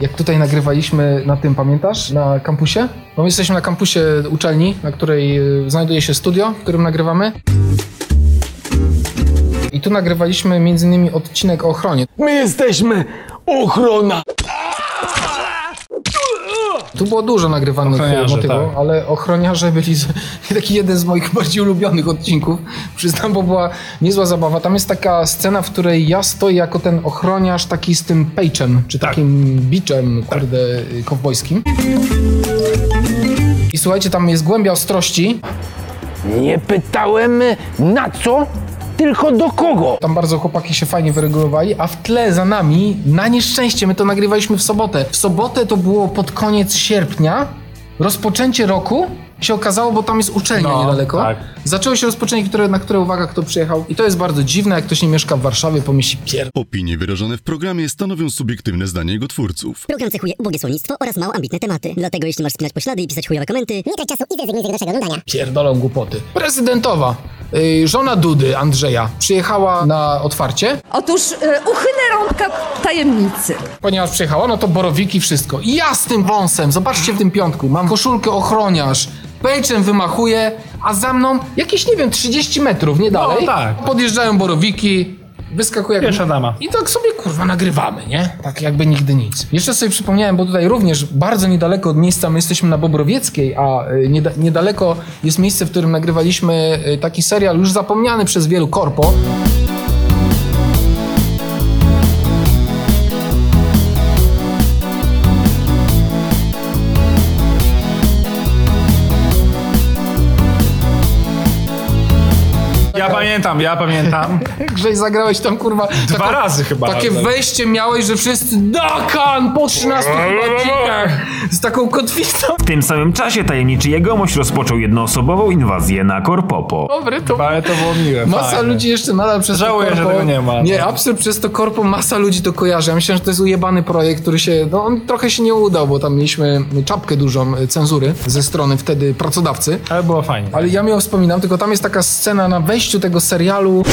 Jak tutaj nagrywaliśmy na tym, pamiętasz? Na kampusie? No my jesteśmy na kampusie uczelni, na której y, znajduje się studio, w którym nagrywamy. I tu nagrywaliśmy innymi odcinek o ochronie. My jesteśmy ochrona! Tu było dużo nagrywanych e, Ochroniarze, motywów, tak. ale ochroniarze byli z, taki jeden z moich bardziej ulubionych odcinków. Przyznam, bo była niezła zabawa. Tam jest taka scena, w której ja stoję jako ten ochroniarz taki z tym pejczem, czy Tak. takim biczem, kurde, y, kowbojskim. I słuchajcie, tam jest głębia ostrości. Nie pytałem na co, tylko do kogo. Tam bardzo chłopaki się fajnie wyregulowali, a w tle za nami, na nieszczęście, my to nagrywaliśmy w sobotę. W sobotę to było pod koniec sierpnia, rozpoczęcie roku się okazało, bo tam jest uczelnia No, niedaleko. tak. Zaczęło się rozpoczęcie, które, na które uwaga, kto przyjechał. I to jest bardzo dziwne, jak ktoś nie mieszka w Warszawie, pomyśli pier... Opinie wyrażone w programie stanowią subiektywne zdanie jego twórców. Program cechuje ubogie słownictwo oraz mało ambitne tematy. Dlatego jeśli masz spinać poślady i pisać chujowe komenty, nie trać czasu i zrezygnuj z naszego oglądania. pierdolą głupoty. Prezydentowa, y, żona Dudy, Andrzeja, przyjechała na otwarcie. Otóż y, uchylę rąbka tajemnicy. Ponieważ przyjechała, no to borowiki, wszystko. I ja z tym wąsem, zobaczcie w tym piątku, mam koszulkę ochroniarz, pejczem wymachuję, a za mną jakieś, nie wiem, 30 metrów, nie dalej. No, tak. Podjeżdżają borowiki, wyskakuje... jak- Pierwsza dama. I tak sobie, kurwa, nagrywamy, nie? Tak jakby nigdy nic. Jeszcze sobie przypomniałem, bo tutaj również bardzo niedaleko od miejsca, my jesteśmy na Bobrowieckiej, a y, nieda niedaleko jest miejsce, w którym nagrywaliśmy y, taki serial już zapomniany przez wielu korpo. Ja pamiętam, ja pamiętam. Grześ zagrałeś tam kurwa. Dwa razy chyba Takie wejście miałeś, że wszyscy Dakan po 13 chyba odcinkach z taką kotwicą. W tym samym czasie tajemniczy jegomość rozpoczął jednoosobową inwazję na Korpopo. Dobry, to Ale to było miłe. masa fajne. ludzi jeszcze nadal przez Żałuję, to że tego nie ma. Nie, No. absurd przez to korpo masa ludzi to kojarzy. Ja myślę, że to jest ujebany projekt, który się, no on trochę się nie udał, bo tam mieliśmy czapkę dużą y, cenzury ze strony wtedy pracodawcy. Ale było fajnie. Ale ja mi ją wspominam, tylko tam jest taka scena na wejściu tego serialu.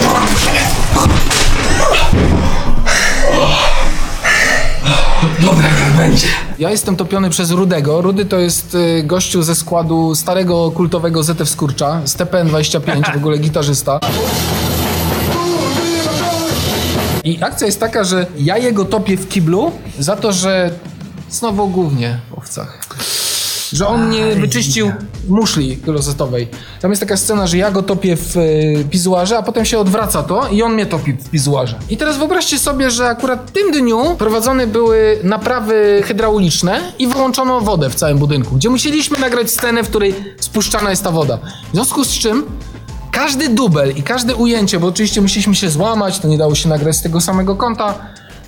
Ja jestem topiony przez Rudego. Rudy to jest y, gościu ze składu starego kultowego ZF Skurcza, z TPN25, w ogóle gitarzysta. I akcja jest taka, że ja jego topię w kiblu za to, że znowu głównie w owcach. Że on nie wyczyścił muszli klozetowej. Tam jest taka scena, że ja go topię w y, pizuarze, a potem się odwraca to i on mnie topi w pizuarze. I teraz wyobraźcie sobie, że akurat w tym dniu prowadzone były naprawy hydrauliczne i wyłączono wodę w całym budynku, gdzie musieliśmy nagrać scenę, w której spuszczana jest ta woda. W związku z czym każdy dubel i każde ujęcie, bo oczywiście musieliśmy się złamać, to nie dało się nagrać z tego samego kąta.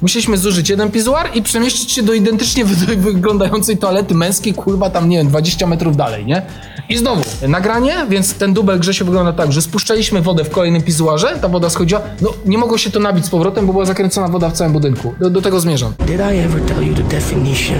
Musieliśmy zużyć jeden pizuar i przemieścić się do identycznie wy- wyglądającej toalety męskiej, kurwa, tam nie wiem, 20 metrów dalej, nie? I znowu, nagranie, więc ten dubel Grzesiu wygląda tak, że spuszczaliśmy wodę w kolejnym pizuarze, ta woda schodziła, no nie mogło się to nabić z powrotem, bo była zakręcona woda w całym budynku. Do, do tego zmierzam. Did I ever tell you the definition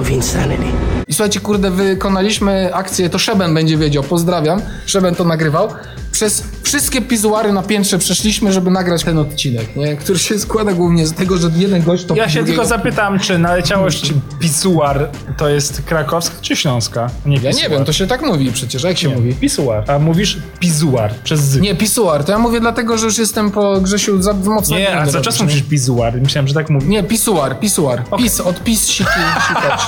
of insanity? I słuchajcie, kurde, wykonaliśmy akcję, to Szeben będzie wiedział, pozdrawiam, Szeben to nagrywał. Przez wszystkie pizuary na piętrze przeszliśmy, żeby nagrać ten odcinek, nie? który się składa głównie z tego, że jeden gość to Ja się tylko zapytam, czy naleciałość pisuar to jest krakowska czy śląska? Nie Ja nie pisuar. wiem, to się tak mówi przecież, jak się Nie, mówi? Pisuar. A mówisz pizuar przez z. Nie, pisuar, to ja mówię dlatego, że już jestem po Grzesiu za mocno. Nie, a cały czas mówisz pizuar. Myślałem, że tak mówi. Nie, pisuar, pisuar. Pis, od pis, siki, sikać.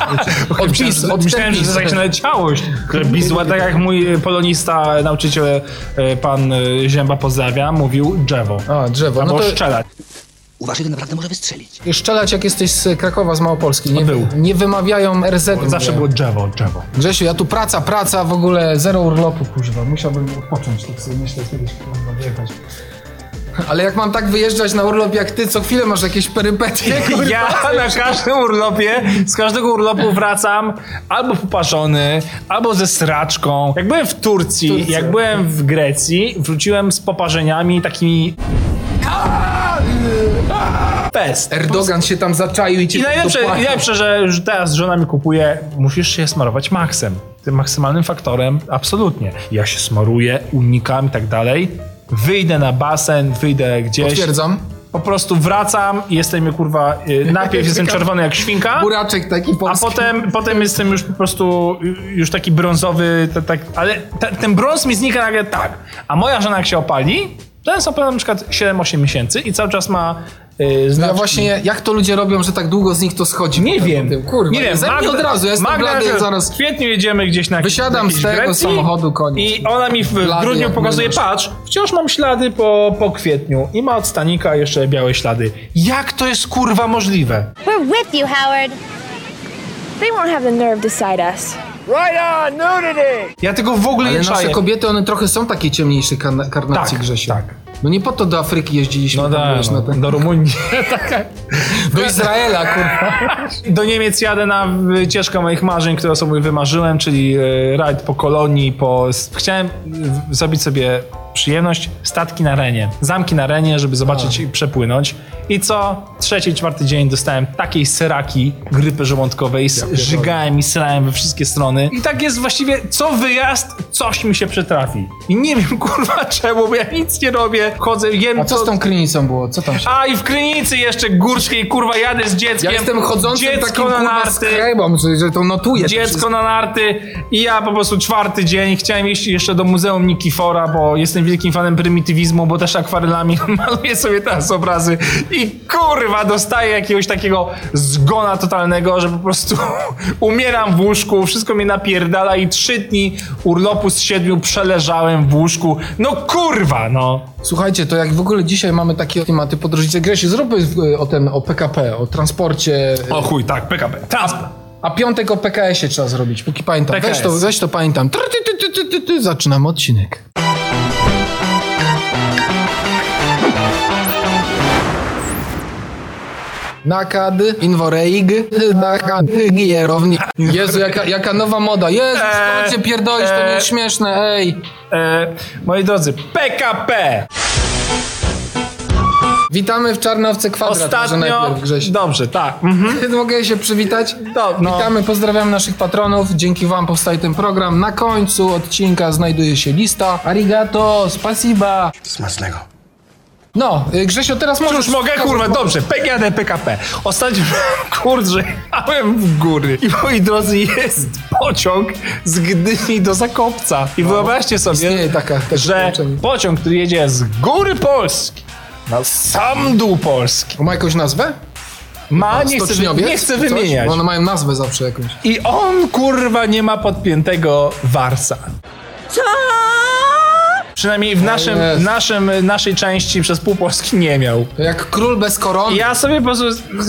Od pis, od myślałem, że to jest jakaś naleciałość. Że Pizuar, tak jak mój polonista, nauczyciel, e, pan e, Zięba pozdrawia, mówił drzewo. A, drzewo. No Albo to szczelać. Uważaj, to naprawdę może wystrzelić. szczelać jak jesteś z Krakowa, z Małopolski. Nie, był. nie wymawiają RZ. Zawsze mówię. było drzewo, drzewo. Grzesiu, ja tu praca, praca, w ogóle zero urlopu, kuźwa. Musiałbym odpocząć, tak sobie myślę, kiedyś kurwa wyjechać. Ale jak mam tak wyjeżdżać na urlop jak ty, co chwilę masz jakieś perypetie, kurwa. Ja na każdym urlopie, z każdego urlopu wracam albo poparzony, albo ze sraczką. Jak byłem w Turcji, Turcja. jak byłem w Grecji, wróciłem z poparzeniami takimi... Pest. Erdogan się tam zaczaił i cię I najlepsze, dopłacał. i najlepsze że, że teraz żona mi kupuje, musisz się smarować maksem. Tym maksymalnym faktorem, absolutnie. Ja się smaruję, unikam i tak dalej. Wyjdę na basen, wyjdę gdzieś. Potwierdzam. po prostu wracam i jestem kurwa, y, najpierw jestem czerwony jak świnka, Buraczek taki a polski. potem, potem jestem już po prostu y, już taki brązowy, tak, ale te, ten brąz mi znika nagle tak. A moja żona jak się opali, to jest na przykład 7-8 miesięcy i cały czas ma znaczki. ja właśnie, jak to ludzie robią, że tak długo z nich to schodzi? Nie wiem. Tym. Kurwa, nie wiem. Mnie od razu, ja jestem Magda, blady, zaraz... W kwietniu jedziemy gdzieś na Wysiadam z tego Grecji samochodu, koniec. I ona mi w, w grudniu pokazuje, patrz, wciąż mam ślady po, po kwietniu i ma od stanika jeszcze białe ślady. Jak to jest kurwa możliwe? We're with you, Howard. They won't have the nerve to side us. Ja tego w ogóle Ale nie nasze czaję. kobiety, one trochę są takiej ciemniejszej karna- karnacji, Tak, Grzesiu. tak. No nie po to do Afryki jeździliśmy, No da, no, ten... do Rumunii. do Izraela, kurwa. Do Niemiec jadę na wycieczkę moich marzeń, które sobie wymarzyłem, czyli e, rajd po kolonii, po... Chciałem zrobić sobie przyjemność, statki na Renie, zamki na Renie, żeby zobaczyć i przepłynąć. I co? Trzeci, czwarty dzień dostałem takiej seraki, grypy żołądkowej, żygałem i srałem we wszystkie strony. I tak jest właściwie, co wyjazd, coś mi się przytrafi. I nie wiem, kurwa, czemu, bo ja nic nie robię, chodzę, jem A co z tą krynicą było? Co tam się... a i w Krynicy jeszcze górskiej, kurwa, jadę z dzieckiem. Ja jestem chodzącym Dziecko takim na narty. skrebą, że, to notuję. to Dziecko wszystko. na narty i ja po prostu czwarty dzień chciałem iść jeszcze do Muzeum Nikifora, bo jestem wielkim fanem prymitywizmu, bo też akwarelami maluję sobie teraz obrazy i kurwa dostaję jakiegoś takiego zgona totalnego, że po prostu umieram w łóżku, wszystko mnie napierdala i trzy dni urlopu z siedmiu przeleżałem w łóżku. No kurwa, no. Słuchajcie, to jak w ogóle dzisiaj mamy takie tematy podróżnicze, Grzesiu, zróbmy y, o tym, o PKP, o transporcie. O chuj, tak, PKP. Transport. A piątek o PKS-ie trzeba zrobić, póki pamiętam. Weź PKS. to, weź to pamiętam. Zaczynamy odcinek. Nakad, inworeig, nakad, gierowni. Jezu, jaka, jaka nowa moda. Jezu, Eee, skąd cię pierdolisz, to nie jest eee. śmieszne, ej. E, moi drodzy, PKP! Witamy w Czarnowce Kwadrat. Może Ostatnio. najpierw, Grześ. Dobrze, tak. Mhm. Mogę się przywitać? Do- no. Witamy, pozdrawiam naszych patronów. Dzięki wam powstaje ten program. Na końcu odcinka znajduje się lista. Arigato, spasiba. Smacznego. No, y, Grzesio, teraz możesz... Już mogę, kurwa, dobrze. PGD PKP. Ostatnio, kurde, jechałem w góry i moi drodzy, jest pociąg z Gdyni do Zakopca. I wyobraźcie sobie, taka- takie że połączenie. pociąg, który jedzie z góry Polski na sam dół Polski, Ma jakąś nazwę? ma, nie chcę, nie chcę wymieniać. Bo one mają nazwę zawsze jakąś. I on, kurwa, nie ma podpiętego warsa. Co? Przynajmniej w naszym, jest. naszym, naszej części przez pół Polski nie miał. Jak król bez korony. Ja sobie po prostu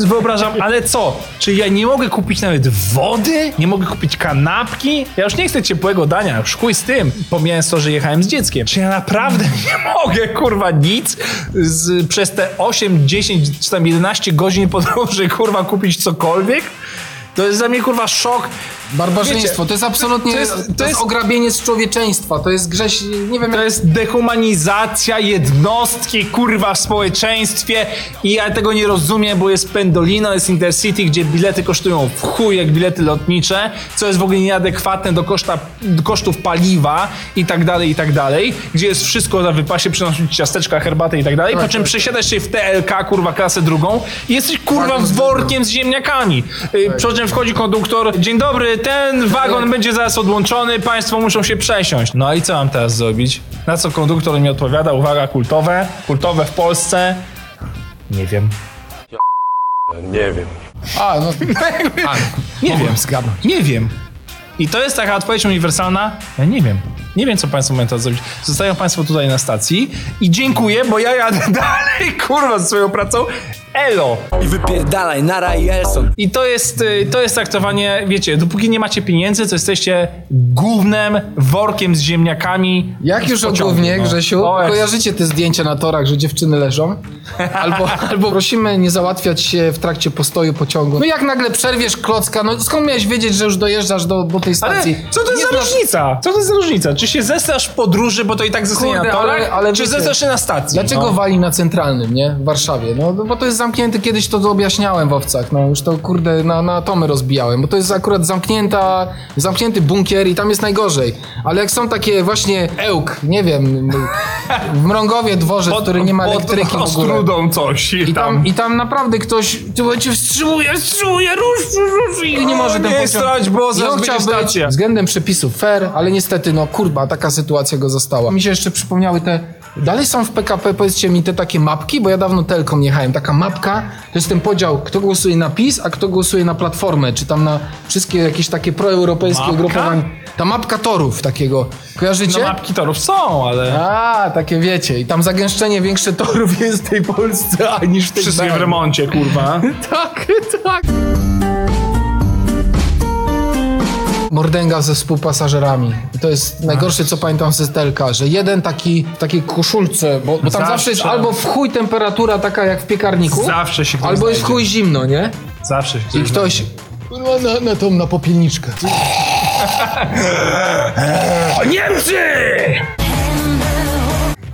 wyobrażam, ale co? Czy ja nie mogę kupić nawet wody? Nie mogę kupić kanapki? Ja już nie chcę ciepłego dania, już chuj z tym. Pomijając to, że jechałem z dzieckiem. Czy ja naprawdę nie mogę, kurwa, nic z, przez te 8, 10 czy tam 11 godzin podróży, kurwa, kupić cokolwiek? To jest dla mnie, kurwa, szok. Barbarzyństwo. Wiecie, to jest absolutnie... to To jest- jest, to jest- ograbienie z człowieczeństwa. To jest Grześ... Nie wiem To jak... jest dehumanizacja jednostki, kurwa, w społeczeństwie i ja tego nie rozumiem, bo jest Pendolino, jest Intercity, gdzie bilety kosztują w chuj jak bilety lotnicze, co jest w ogóle nieadekwatne do, koszta, do kosztów paliwa i tak dalej, i tak dalej, gdzie jest wszystko na wypasie, przynosić ciasteczka, herbatę i tak dalej, po czym przesiadasz się w TLK, kurwa, klasę drugą i jesteś, kurwa, workiem z ziemniakami. Y, Po czym wchodzi konduktor, dzień dobry, ten wagon będzie zaraz odłączony, państwo muszą się przesiąść. No i co mam teraz zrobić? Na co konduktor mi odpowiada, uwaga, kultowe, kultowe w Polsce? Nie wiem. A, no... A, Nie wiem. zgadnąć. Nie wiem. I to jest taka odpowiedź uniwersalna? Ja nie wiem. Nie wiem, co Państwo mają teraz zrobić. Zostają Państwo tutaj na stacji i dziękuję, bo ja jadę dalej, kurwa, z swoją pracą. Elo! I wypierdalaj, Nara i Elson. I to jest, y, to jest traktowanie, wiecie, dopóki nie macie pieniędzy, to jesteście gównem, workiem z ziemniakami. Jak już o pociągu, gównie, no. Grzesiu, O, kojarzycie te zdjęcia na torach, że dziewczyny leżą? Albo, albo prosimy nie załatwiać się w trakcie postoju pociągu. No jak nagle przerwiesz klocka, no skąd miałeś wiedzieć, że już dojeżdżasz do, do tej Ale stacji? co to jest Nie za znasz- różnica? Co to jest za różnica? Czy się zestrasz w podróży, bo to i tak zostanie Kurde, na ale- ale czy wiecie, zestrasz się na stacji? Dlaczego no? wali na centralnym, nie? W Warszawie? No bo to jest zamknięty, kiedyś to objaśniałem w owcach, no już to kurde na, na atomy rozbijałem, bo to jest akurat zamknięta, zamknięty bunkier i tam jest najgorzej. Ale jak są takie właśnie ełk, nie wiem, w Mrągowie dworzec, który nie ma elektryki w ogóle. Ostrudą coś I tam, I tam naprawdę ktoś tu cię wstrzymuje, wstrzymuje, rusz, rusz, rusz i nie może ten nie pociąg. strać, bo I zaraz on będzie być stacja. względem przepisów fair, ale niestety, no kurwa, taka sytuacja go została. Mi się jeszcze przypomniały te, dalej są w PKP, powiedzcie mi, te takie mapki, bo ja dawno telką jechałem. Taka mapka, to jest ten podział, kto głosuje na PiS, a kto głosuje na Platformę, czy tam na wszystkie jakieś takie proeuropejskie ugrupowania. Ta mapka torów takiego. Kojarzycie? No mapki torów są, ale A, takie wiecie. I tam zagęszczenie większe torów jest w tej Polsce, a niż w tej wszystkie w remoncie, kurwa. Tak, tak. Mordęga ze współpasażerami. I to jest najgorsze, co pamiętam z Estelka, że jeden taki w takiej koszulce, bo, bo tam zawsze. Zawsze. jest albo w chuj temperatura taka jak w piekarniku, Zawsze się ktoś albo jest znajdzie. chuj zimno, nie? Zawsze się I ktoś kurwa, na, na tą, na popielniczkę. Niemcy!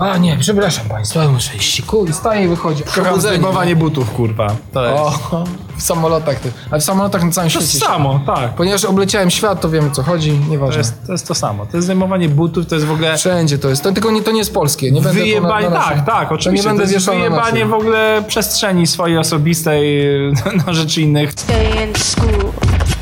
A nie, przepraszam państwa, ja muszę iść siku i staje i wychodzi. Kocham Przebudzenie, zdejmowanie butów, kurwa. To jest. O, w samolotach. ty- Ale w samolotach na całym to świecie. samo, tak. Ponieważ obleciałem świat, to wiem o co chodzi, To nieważne. jest, to jest to samo. To jest zdejmowanie butów, to jest w ogóle Wszędzie to jest. To, tylko nie, to nie jest polskie. Nie będę to wyjebanie, na, na tak, tak, oczywiście. To nie będę to jest wieszał na wyjebanie w ogóle przestrzeni swojej osobistej na rzeczy innych. Stay in school,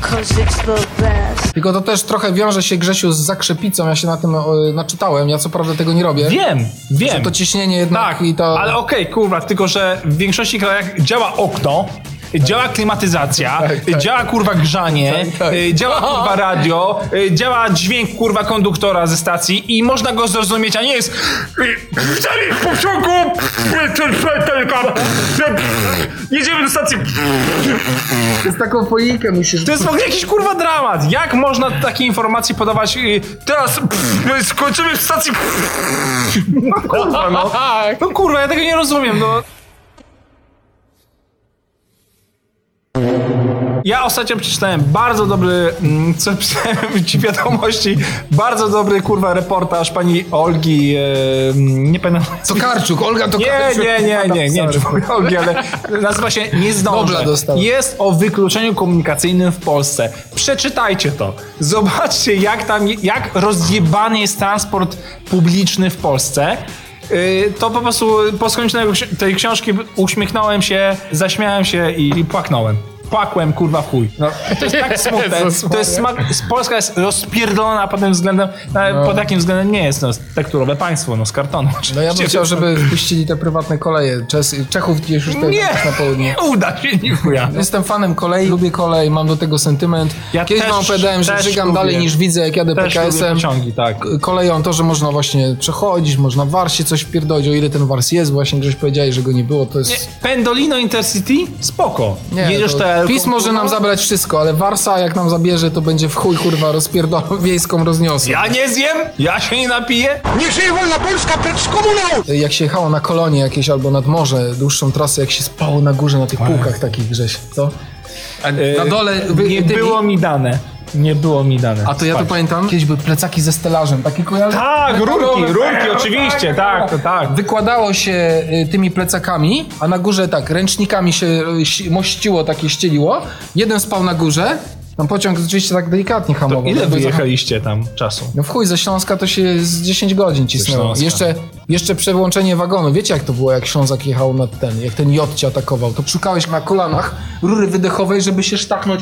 cause it's the best. Tylko to też trochę wiąże się, Grzesiu, z zakrzepicą. Ja się na tym o, naczytałem. Ja co prawda tego nie robię. Wiem, Że wiem. to ciśnienie jednak Tak, i to... ale okej, kurwa, tylko że w większości krajach działa okno, działa klimatyzacja, Tak, tak. działa kurwa grzanie, Tak, tak. y, działa kurwa radio, y, działa dźwięk kurwa konduktora ze stacji i można go zrozumieć, a nie jest Wstali w pociągu, jedziemy do stacji. Z taką folijkę musisz... To jest w ogóle jakiś kurwa dramat. Jak można takie informacje podawać? y, Teraz my skończymy w stacji. No kurwa, no. No kurwa, ja tego nie rozumiem, no. Ja ostatnio przeczytałem bardzo dobry, mm, co pisałem ci wiadomości, bardzo dobry kurwa reportaż pani Olgi, e, mm, nie pamiętam. Tokarczuk, Olga Nie, Tokarczuk. nie, nie, nie, nie, nie, Sorry. Olgi, ale nazywa się Nie zdążę. Jest o wykluczeniu komunikacyjnym w Polsce. Przeczytajcie to. Zobaczcie, jak tam, jak rozjebany jest transport publiczny w Polsce. Yy, To po prostu po skończeniu tej książki uśmiechnąłem się, zaśmiałem się i, i płaknąłem. Płakłem, kurwa, w chuj. No, to jest tak smutne. To jest smak, Polska jest rozpierdolona pod tym względem, no. pod jakim względem nie jest no, tekturowe państwo, no z kartonu. No ja bym chciał, żeby wpuścili te prywatne koleje. Czes, Czechów gdzieś już tutaj Nie, na południe. nie uda się, nie chuja. Jestem fanem kolei, lubię kolej, mam do tego sentyment. Ja Kiedyś też- wam opowiadałem, że żygam lubię. dalej niż widzę, jak jadę PKS-em. tak. Koleją to, że można właśnie przechodzić, można w Warsie coś wpierdolić, o ile ten Wars jest, właśnie Grześ powiedziałeś, że go nie było, to jest... Nie, Pendolino Intercity? Spoko. Jedziesz to te PiS może nam zabrać wszystko, ale Warsa jak nam zabierze, to będzie w chuj kurwa rozpierdolą wiejską rozniosą. Ja nie zjem, ja się nie napiję. Niech żyje wolna Polska przed komuną! Jak się jechało na kolonie jakieś albo nad morze, dłuższą trasę, jak się spało na górze na tych półkach takich Grześ, co? Na dole... nie tymi- było mi dane. Nie było mi dane. A to ja to pamiętam, kiedyś były plecaki ze stelażem, takie kojarzy? Tak, rurki, rurki, oczywiście, tak, to tak. Wykładało się y, tymi plecakami, a na górze tak, ręcznikami się y, ści- mościło, takie ścieliło. Jeden spał na górze, tam pociąg oczywiście tak delikatnie hamował. Ile Jakby wyjechaliście tam czasu? No w chuj, ze Śląska to się z 10 godzin cisnęło. Jeszcze, jeszcze przełączenie wagonu. Wiecie jak to było, jak Ślązak jechał na ten, jak ten J cię atakował? To szukałeś na kolanach rury wydechowej, żeby się sztachnąć.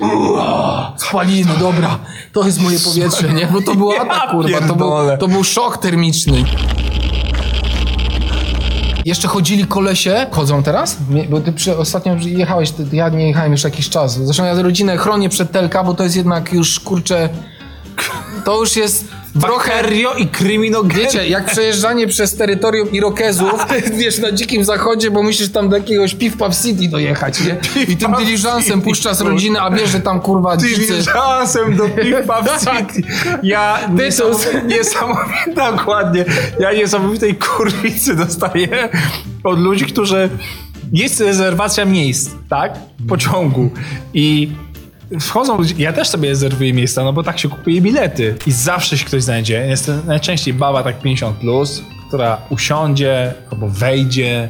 Uaa, Spaliny, dobra, to jest moje powietrze, nie? Bo to był atak, kurwa, to był, to był szok termiczny. Jeszcze chodzili kolesie. Chodzą teraz? Bo ty przy, ostatnio jechałeś, ja nie jechałem już jakiś czas. Zresztą ja rodzinę chronię przed Telka, bo to jest jednak już, kurczę, to już jest trochę... Bakterio i kryminogen. Wiecie, jak przejeżdżanie przez terytorium Irokezów, wiesz, na dzikim zachodzie, bo musisz tam do jakiegoś Piw Puff City dojechać, nie? I tym diligencem puszczasz rodzinę, a bierze tam, kurwa, dzicy... Diligencem do Piw Puff City. Ja niesamowite, niesamowite, dokładnie. Ja niesamowitej kurwicy dostaję od ludzi, którzy jest rezerwacja miejsc, tak? Pociągu. I wchodzą ja też sobie rezerwuję miejsca, no bo tak się kupuje bilety. I zawsze się ktoś znajdzie. Jest najczęściej baba tak 50 plus, która usiądzie albo wejdzie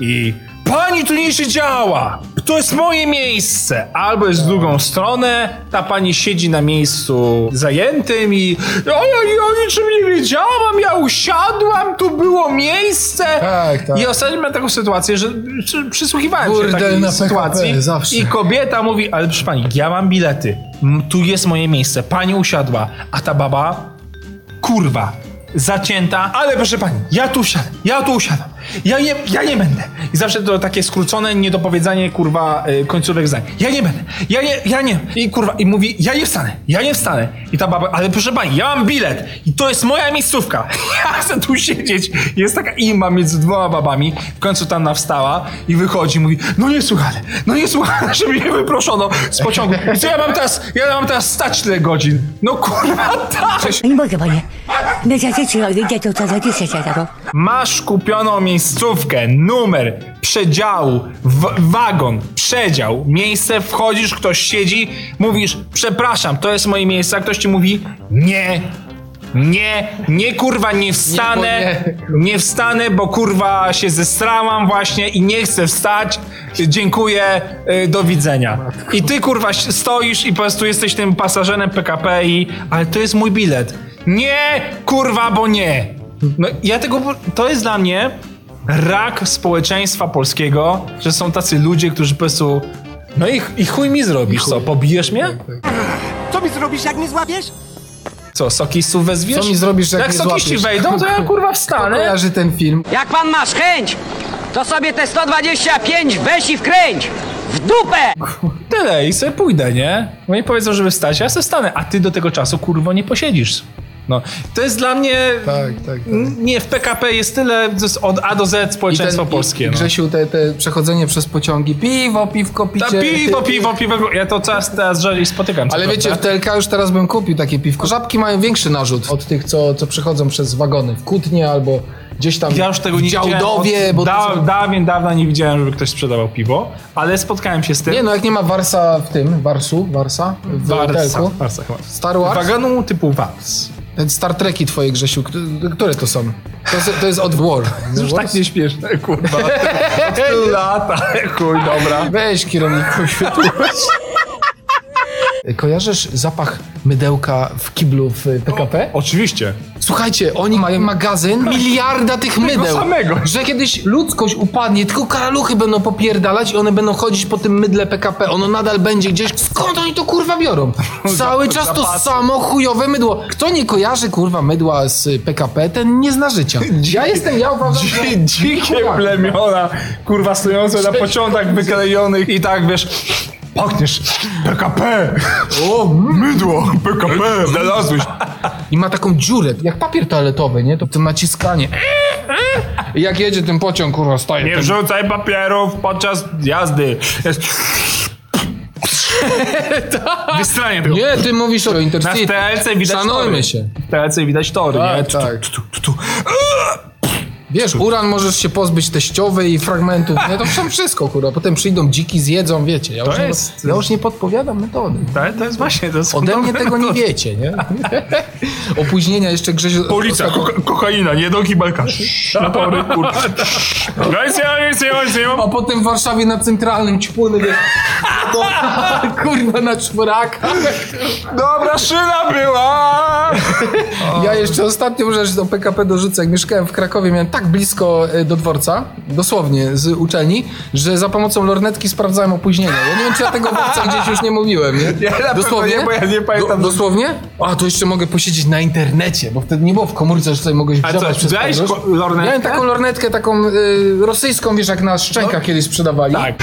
i Pani tu nie siedziała! To jest moje miejsce! Albo jest w drugą stronę, ta pani siedzi na miejscu zajętym i ja, ja, ja niczym nie wiedziałam, ja usiadłam, tu było miejsce! Tak, tak. I ostatnio miałem taką sytuację, że przy- przysłuchiwałem się Burdel takiej na PKP, sytuacji zawsze. i kobieta mówi, ale proszę pani, ja mam bilety, M, tu jest moje miejsce, pani usiadła, a ta baba kurwa, zacięta, ale proszę pani, ja tu usiadam, ja tu usiadam, ja nie, ja nie będę. I zawsze to takie skrócone niedopowiedzanie, kurwa, y, końcówek zdań. Ja nie będę, ja nie, ja nie. I kurwa, i mówi, ja nie wstanę, ja nie wstanę. I ta baba, ale proszę pani, ja mam bilet i to jest moja miejscówka. Ja chcę tu siedzieć. Jest taka imba między dwoma babami, w końcu tam nawstała i wychodzi, mówi, no niesłychane, no niesłychane, że mnie wyproszono z pociągu. I co ja mam teraz, ja mam teraz stać tyle godzin. No kurwa, tak. Nie mogę, panie. No? Masz kupioną miejscówkę, numer, przedziału, wagon, przedział, miejsce, wchodzisz, ktoś siedzi, mówisz, przepraszam, to jest moje miejsce, a ktoś ci mówi, nie, nie, nie kurwa, nie wstanę, Nie, nie wstanę, bo kurwa się zestrałam właśnie i nie chcę wstać, dziękuję, y, do widzenia. I ty kurwa stoisz i po prostu jesteś tym pasażerem PKP i, ale to jest mój bilet. Nie, kurwa, bo nie. No ja tego, to jest dla mnie rak społeczeństwa polskiego, że są tacy ludzie, którzy po prostu, no i, i chuj mi zrobisz, co, pobijesz mnie? Co mi zrobisz, jak mnie złapiesz? Co, sokistów wezwiesz? Co mi zrobisz, jak Jak mnie sokiści złapiesz? wejdą, to ja kurwa Kto wstanę. kojarzy ten film? Jak pan masz chęć, to sobie te 125 weź i wkręć! W dupę! Tyle i sobie pójdę, nie? Oni powiedzą, żeby wstać, ja sobie wstanę, a ty do tego czasu kurwo nie posiedzisz. No, to jest dla mnie. Tak, tak, tak. Nie, w PKP jest tyle jest od A do Z społeczeństwo polskie. I, no. Grzesiu, te, te przechodzenie przez pociągi, piwo, piwko, picie. Ta piwo, ty- piwo, piwo. Ja to teraz, teraz rzadziej spotykam. Ale prawda. wiecie, w TLK już teraz bym kupił takie piwko. Żabki mają większy narzut od tych, co, co przechodzą przez wagony w Kutnie albo gdzieś tam Ja już tego nie. Działdowie, bo da, są... dawien dawna nie widziałem, żeby ktoś sprzedawał piwo, ale spotkałem się z tym. Nie no, jak nie ma Warsa w tym, Warsu, Warsa w Warsa. Warsa chyba. Star Wars? Wagonu typu Wars. Te Star Treki twoje, Grzesiu, któ- które to są? To jest, to jest od War. Już tak nieśmieszne, kurwa. Od tylu lat, ale chuj, dobra. Weź kierowniku światłość. Kojarzysz zapach mydełka w kiblu w PKP? Oczywiście. Słuchajcie, oni mają magazyn miliarda tych mydeł. samego. Że kiedyś ludzkość upadnie, tylko karaluchy będą popierdalać i one będą chodzić po tym mydle PKP. Ono nadal będzie gdzieś. Skąd oni to kurwa biorą? Cały czas to Zapasy. samo chujowe mydło. Kto nie kojarzy kurwa mydła z PKP, ten nie zna życia. Ja jestem, ja uważam, że... Dzi- Dzikie plemiona, kurwa, stojące na pociągach wyklejonych i tak, wiesz, pachniesz PKP, O, mydło, PKP, znalazłeś. I ma taką dziurę, jak papier toaletowy, nie? To, to naciskanie. I jak jedzie ten pociąg, kurwa, staje. Nie ten- wrzucaj papierów podczas jazdy. Jest... Wystranie tego. Nie, ty mówisz o Na Intercity. TLC widać Szanujmy tory. się. W TLC widać tory, Tak, nie? Tak. tu, tu, tu, tu. Wiesz, uran możesz się pozbyć teściowej i fragmentów, nie? To wszem wszystko, kurwa. Potem przyjdą dziki, zjedzą, wiecie. Ja, To już, nie, jest- ja już nie podpowiadam metody. To, to jest właśnie, to jest Ode mnie tego nie metody. wiecie, nie? Opóźnienia jeszcze Grzesiu... Policja, ostatnio- koka- kokaina, nie do kibelka. Na tory, kurwa. Nie A potem w Warszawie na centralnym ćpuny, wiesz, kurwa na czworaka. Dobra szyna była! Ja jeszcze ostatnią rzecz do PKP dorzucę. Jak mieszkałem w Krakowie, miałem tak blisko e, do dworca, dosłownie z uczelni, że za pomocą lornetki sprawdzałem opóźnienia. Ja nie wiem, czy ja tego owcach gdzieś już nie mówiłem, nie? Ja pewno nie, bo ja nie pamiętam, Do, dosłownie? A, to jeszcze mogę posiedzieć na internecie, bo wtedy nie było w komórce, że sobie mogłeś grzebać przez ko- lornetkę? Miałem taką lornetkę, taką y, rosyjską, wiesz, jak na szczękach kiedyś sprzedawali. Tak.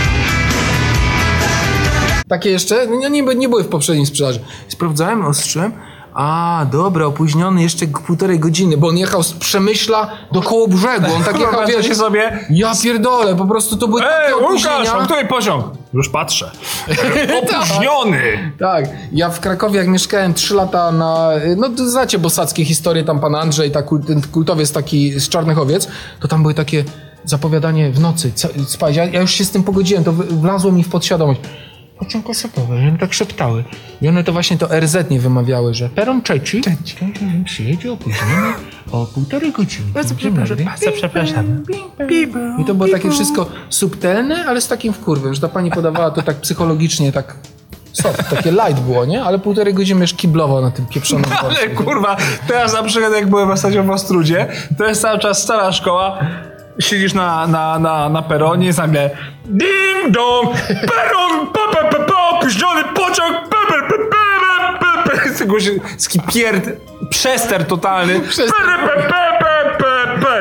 Takie jeszcze? No, nie, nie były w poprzedniej sprzedaży. Sprawdzałem, ostrzyłem. A, dobra, opóźniony jeszcze półtorej godziny, bo on jechał z Przemyśla do koło brzegu. On tak jechał, Kurwa, wiesz, się sobie... ja pierdolę, po prostu to były Ej, takie Łukasz, a który pociąg? Już patrzę. Opóźniony! Tak, ja w Krakowie jak mieszkałem 3 lata na, no to znacie bosackie historie, tam pan Andrzej, ta kult, ten kultowiec taki z Czarnych Owiec, to tam były takie zapowiadanie w nocy, spać, ja, ja już się z tym pogodziłem, to wlazło mi w podświadomość. Pociąg osobowy, one tak szeptały. I one to właśnie to RZ nie wymawiały, że peron trzeci, przyjedzie opóźniony o półtorej godziny. Bardzo przepraszam, bardzo przepraszam. I to było takie wszystko subtelne, ale z takim wkurwem, że ta pani podawała to tak psychologicznie, tak soft, takie light było, nie? Ale półtorej godziny już kiblował na tym pieprzonym Ale kurwa, teraz na przykład jak byłem ostatnio w Ostrudzie, to jest cały czas stara szkoła, siedzisz na, na, na, na peronie, jest nagle ding dong, peron, pa, pa, pociąg, jakiegoś skipierd, przester totalny,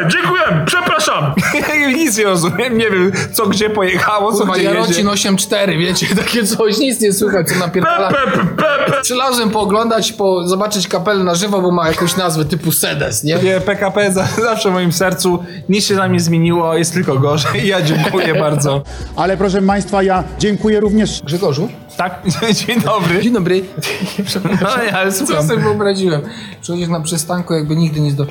dziękuję, przepraszam. Nic nie rozumiem, nie wiem co gdzie pojechało, co Kurwa, gdzie Jarocin jedzie. 8.4, wiecie, takie coś, nic nie słychać, co napierdala. Przylazłem pooglądać, po, zobaczyć kapelę na żywo, bo ma jakąś nazwę typu Sedes, nie? Nie, PKP za, zawsze w moim sercu. Nic się dla mnie zmieniło, jest tylko gorzej. Ja dziękuję bardzo. Ale proszę Państwa, ja dziękuję również Grzegorzu? Tak, dzień dobry. Dzień dobry. No nie, ale Co sobie wyobraziłem? Przychodzisz na przystanku, jakby nigdy nic do...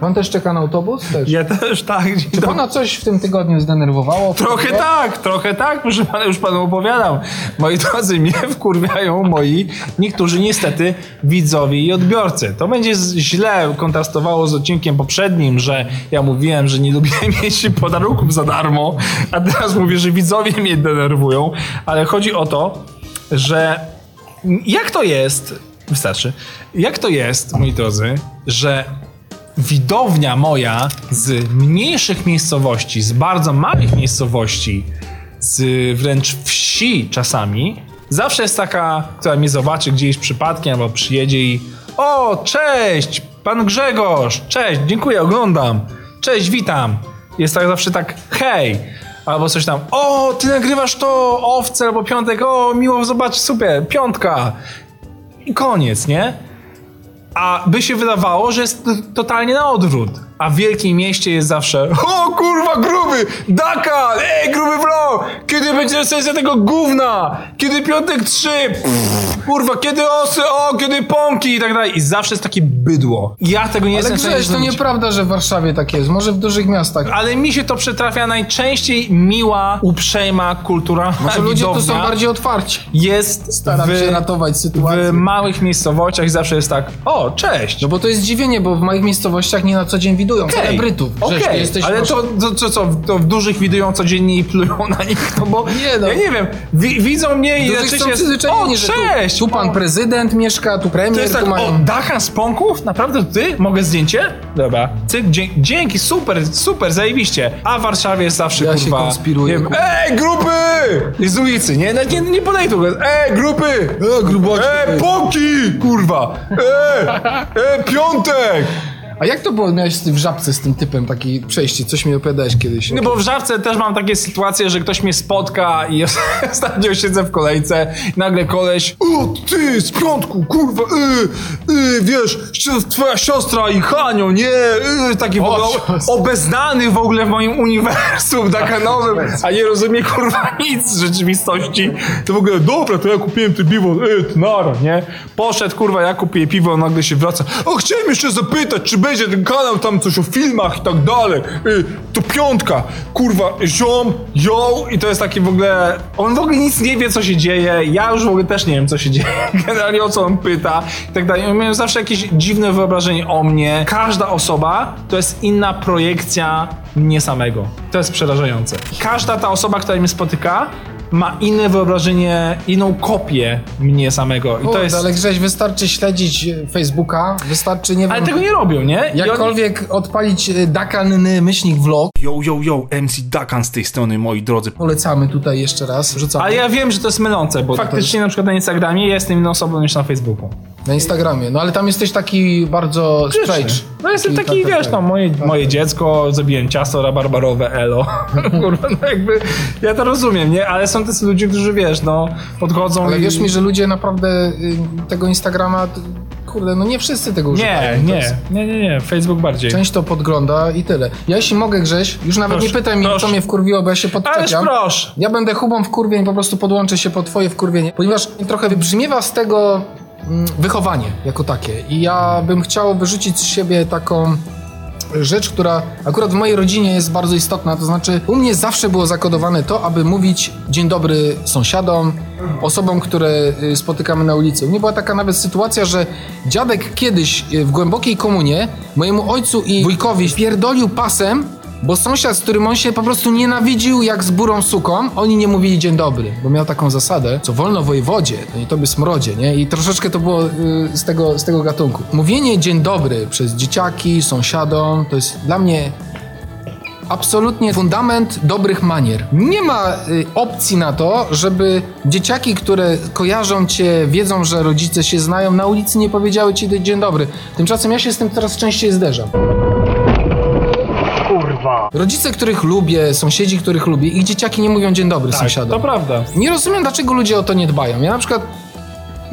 Pan też czeka na autobus? Też. Ja też tak, dzień Czy pana coś w tym tygodniu zdenerwowało? Trochę tak, trochę tak, proszę pana, już panu opowiadam. Moi drodzy, mnie wkurwiają moi niektórzy niestety widzowie i odbiorcy. To będzie źle kontrastowało z odcinkiem poprzednim, że ja mówiłem, że nie lubię mieć podarunków za darmo, a teraz mówię, że widzowie mnie denerwują, ale chodzi o to, że jak to jest, wystarczy, jak to jest, moi drodzy, że widownia moja z mniejszych miejscowości, z bardzo małych miejscowości, z wręcz wsi czasami, zawsze jest taka, która mnie zobaczy gdzieś przypadkiem albo przyjedzie i o, cześć, pan Grzegorz, cześć, dziękuję, oglądam, cześć, witam. Jest tak zawsze tak, hej, albo coś tam, o, ty nagrywasz to, owce albo piątek, o, miło zobaczyć, super, piątka. I koniec, nie? A by się wydawało, że jest totalnie na odwrót. A w wielkim mieście jest zawsze O kurwa gruby! Daka! Ej gruby vlog! Kiedy będzie sesja tego gówna? Kiedy piątek 3? Pff, kurwa, kiedy osy? O, kiedy pąki i tak dalej. I zawsze jest takie bydło. Ja tego nie Ale jestem w stanie Grześ, to nieprawda, że w Warszawie tak jest. Może w dużych miastach. Ale mi się to przytrafia najczęściej miła, uprzejma, kulturalna Może ludzie tu są widownia bardziej otwarci. jest Staram w, się ratować sytuację. w małych miejscowościach zawsze jest tak, o, cześć. No bo to jest zdziwienie, bo w małych miejscowościach nie na co dzień widują Okej, celebrytów. Grześ, Okej, ty jesteś ale to, to, to co, to w dużych widują codziennie i plują na nich, no bo Nie no. ja nie wiem, wi, widzą mnie i Dużych są się... O, że cześć! Tu, tu pan o, prezydent mieszka, tu to premier, jest tu tak, mają... o, Dacha z Pąków? Naprawdę to ty? Mogę zdjęcie? Dobra. Cyk, dzie dzięki, super, super, zajebiście. A w Warszawie jest zawsze, Ja się kurwa... konspiruję, nie wiem, kurwa. Ej, grupy! I z ulicy, nie? Nawet Nie, nie podaj tego. Ej, grupy! E, gruboczki. Ej, Pąki! Kurwa! Ej, ej, piątek! A jak to było, miałeś w żabce z tym typem taki przejście? Coś mi opowiadałeś kiedyś. No bo w żabce też mam takie sytuacje, że ktoś mnie spotka i ostatnio siedzę w kolejce i nagle koleś O, ty, z piątku, kurwa, y, y, wiesz, twoja siostra i Hanio, nie, y, taki w ogóle obeznany w ogóle w moim uniwersum dakanowym, a nie rozumie, kurwa, nic z rzeczywistości. To w ogóle, dobra, to ja kupiłem ty piwo, y, ty nara, nie? Poszedł, kurwa, ja kupię piwo, nagle się wraca. O, chciałem jeszcze zapytać, czy będzie ten kanał tam coś o filmach i tak dalej. Y, to piątka, kurwa, ziom, ją i to jest taki w ogóle, on w ogóle nic nie wie, co się dzieje, ja już w ogóle też nie wiem, co się dzieje, generalnie o co on pyta i tak dalej. Miałem zawsze jakieś dziwne wyobrażenie o mnie. Każda osoba to jest inna projekcja mnie samego. To jest przerażające. Każda ta osoba, która mnie spotyka, ma inne wyobrażenie, inną kopię mnie samego. I to jest... ale Grześ, wystarczy śledzić e, Facebooka, wystarczy, nie Ale wiem, tego nie robią, nie? I oni- jakkolwiek odpalić e, dakanny myślnik vlog. Yo, yo, yo, MC Dakan z tej strony, moi drodzy. Polecamy tutaj jeszcze raz, rzucamy Ale ja wiem, że to jest mylące, bo faktycznie na przykład na Instagramie ja jestem inną osobą niż na Facebooku. Na Instagramie. No ale tam jesteś taki bardzo straight. No jestem taki, tak, tak, wiesz, tak. no moje, moje dziecko, zrobiłem ciasto rabarbarowe, elo. Kurwa, no jakby, ja to rozumiem, nie? Ale są tacy ludzie, którzy, wiesz, no, podchodzą Ale i... wierz mi, że ludzie naprawdę y, tego Instagrama, kurde, no nie wszyscy tego używają. Nie, To jest- nie, nie, nie, Facebook bardziej. Część to podgląda i tyle. Ja jeśli mogę, Grześ, już nawet Proszę, nie pytaj mnie, proszę. co mnie wkurwiło, bo ja się Ależ podczepiam. proszę. Ja będę hubą wkurwień, po prostu podłączę się po twoje wkurwienie, ponieważ trochę wybrzmiewa z tego wychowanie jako takie. I ja bym chciał wyrzucić z siebie taką rzecz, która akurat w mojej rodzinie jest bardzo istotna, to znaczy u mnie zawsze było zakodowane to, aby mówić dzień dobry sąsiadom, osobom, które y, spotykamy na ulicy. U mnie była taka nawet sytuacja, że dziadek kiedyś y, w głębokiej komunie mojemu ojcu i wujkowi pierdolił pasem, bo sąsiad, z którym on się po prostu nienawidził jak z burą suką, oni nie mówili dzień dobry, bo miał taką zasadę, co wolno wojewodzie, to nie tobie smrodzie, nie? I troszeczkę to było y, z, tego, z tego gatunku. Mówienie dzień dobry przez dzieciaki, sąsiadom, to jest dla mnie absolutnie fundament dobrych manier. Nie ma y, opcji na to, żeby dzieciaki, które kojarzą cię, wiedzą, że rodzice się znają, na ulicy nie powiedziały ci dzień dobry. Tymczasem ja się z tym coraz częściej zderzam. Rodzice, których lubię, sąsiedzi, których lubię, ich dzieciaki nie mówią dzień dobry Tak, sąsiadom. to prawda. Nie rozumiem, dlaczego ludzie o to nie dbają. Ja na przykład,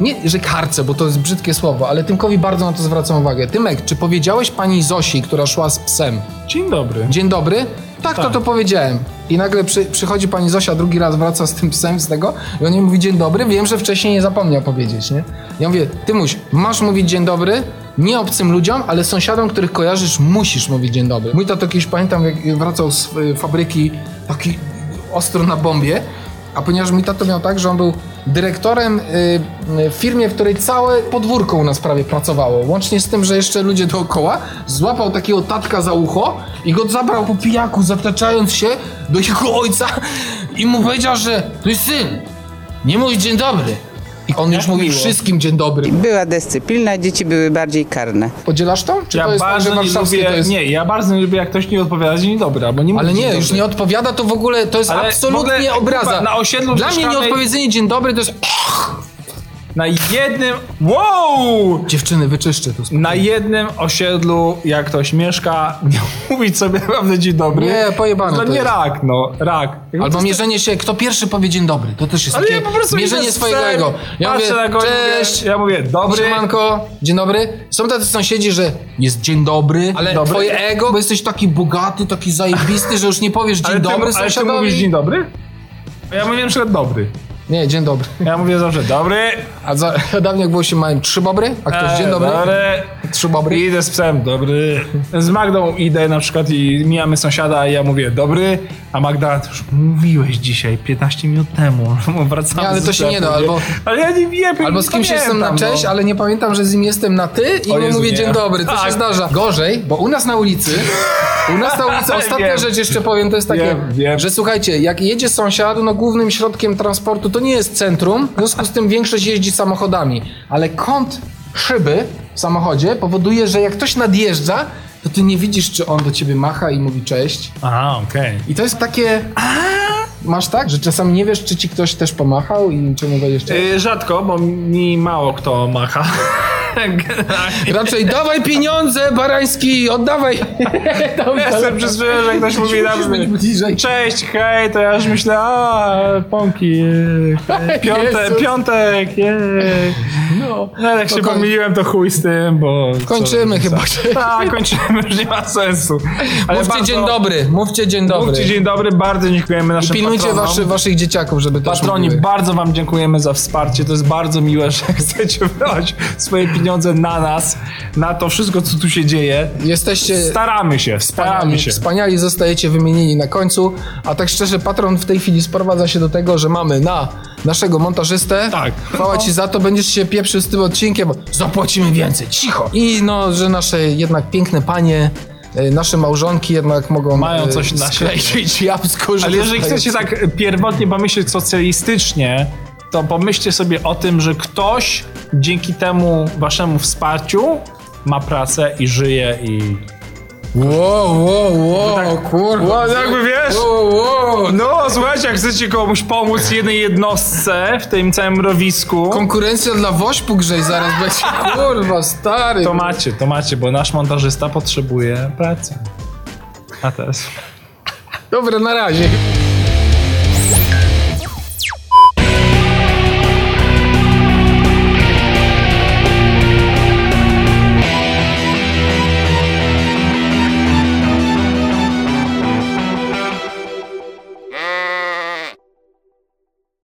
nie, że karcę, bo to jest brzydkie słowo, ale Tymkowi bardzo na to zwracam uwagę. Tymek, czy powiedziałeś pani Zosi, która szła z psem, Dzień dobry. dzień dobry? Tak, to to powiedziałem. I nagle przy, przychodzi pani Zosia, drugi raz wraca z tym psem z tego i on jej mówi dzień dobry. Wiem, że wcześniej nie zapomniał powiedzieć, nie? Ja mówię, Tymuś, masz mówić dzień dobry, nie obcym ludziom, ale sąsiadom, których kojarzysz, musisz mówić dzień dobry. Mój tato kiedyś, pamiętam, jak wracał z y, fabryki taki ostro na bombie, a ponieważ mój tato miał tak, że on był dyrektorem y, y, w firmie, w której całe podwórko u nas prawie pracowało, łącznie z tym, że jeszcze ludzie dookoła, złapał takiego tatka za ucho i go zabrał po pijaku, zataczając się do jego ojca i mu powiedział, że to jest syn, nie mój dzień dobry. On już mówi wszystkim dzień dobry. Była dyscyplina, dzieci były bardziej karne. Podzielasz to? Czy ja to jest tak, bardzo że nie warszawskie lubię, to jest... nie, ja bardzo nie lubię jak ktoś nie odpowiada dzień dobry, albo nie mówi Ale dzień nie, już dobry. nie odpowiada, to w ogóle to jest Ale w absolutnie ogóle, obraza. kurwa, na osiedlu Dla mnie nieodpowiedzenie dzień dobry to jest... Na jednym... Wow! Dziewczyny, wyczyszczę to. Na jednym osiedlu, jak ktoś mieszka, nie mówić sobie naprawdę dzień dobry. Nie, pojebane Dla to mnie jest. rak, no, rak. Albo mierzenie się, kto pierwszy powie dzień dobry. To też jest Ale takie ja po prostu mierzenie swojego ego. Ja mówię, na go cześć, ja mówię, dobry. Siemanko, dzień dobry. Są tacy sąsiedzi, że jest dzień dobry, ale Dobry. twoje ego, bo jesteś taki bogaty, taki zajebisty, że już nie powiesz dzień Ale ty, dobry ale ty sąsiadowi. mówisz dzień dobry? Ja mówię na przykład dobry. Nie, dzień dobry. Ja mówię zawsze dobry. A za, dawniej jak było się małem trzy bobry, a ktoś e, dzień dobry. dobry. Trzy bobry. Idę z psem, dobry. Z Magdą idę na przykład i mijamy sąsiada i ja mówię dobry, a Magda, już mówiłeś dzisiaj, 15 minut temu. Wracamy Nie, ale to się sklepu, nie da, albo- Ale ja nie wiem, Albo z kimś jestem na pamiętam, cześć, no. ale nie pamiętam, że z nim jestem na ty i mu mówię nie. dzień dobry. To się Tak. zdarza. Gorzej, bo u nas na ulicy, u nas na ulicy, ostatnia Wiem. rzecz jeszcze powiem, to jest takie, Wiem, wiem. że słuchajcie, jak jedzie sąsiad, no głównym środkiem transportu to nie jest centrum, w związku z tym większość jeździ samochodami, ale kąt szyby w samochodzie powoduje, że jak ktoś nadjeżdża, to ty nie widzisz, czy on do ciebie macha i mówi cześć. Aha, okej. I to jest takie... Masz tak, że czasami nie wiesz, czy ci ktoś też pomachał i czemu będziesz cześć? Y, Rzadko, bo mi mało kto macha. Raczej dawaj pieniądze, Barański, oddawaj. Jestem przyzwyczajony, że ktoś mówi na Musisz być bliżej. Cześć, hej, to ja już myślę, a pąki, jej, piątek, jej. No. No, jak się koń- pomyliłem, to chuj z tym, bo... Kończymy co- chyba. Tak, kończymy, już nie ma sensu. Ale Mówcie bardzo- dzień dobry, mówcie dzień dobry. Mówcie dzień dobry, bardzo dziękujemy I naszym pilnujcie patronom. waszy, waszych dzieciaków, żeby też Patroni, mówiły. bardzo wam dziękujemy za wsparcie. To jest bardzo miłe, że chcecie wydać swoje pieniądze na nas, na to wszystko, co tu się dzieje. Jesteście Staramy się, staramy wspaniali, się. wspaniali, zostajecie wymienieni na końcu, a tak szczerze patron w tej chwili sprowadza się do tego, że mamy na naszego montażystę. Tak. Chwała ci za to, będziesz się pieprzył z tym odcinkiem, zapłacimy więcej, cicho. I no, że nasze jednak piękne panie, e, nasze małżonki jednak mogą Mają e, coś na jabłko, że Ale jeżeli dostają- chcecie tak pierwotnie pomyśleć socjalistycznie, to pomyślcie sobie o tym, że ktoś dzięki temu waszemu wsparciu ma pracę i żyje i... Wow, wow, wow, tak- kurwa. Wow, jakby wiesz? Wow, wow. No, słuchajcie, jak chcecie komuś pomóc jednej jednostce w tym całym mrowisku, Konkurencja dla Wośpu grzej zaraz będzie. Kurwa, stary. to macie, to macie, bo nasz montażysta potrzebuje pracy. A teraz... Dobra, na razie.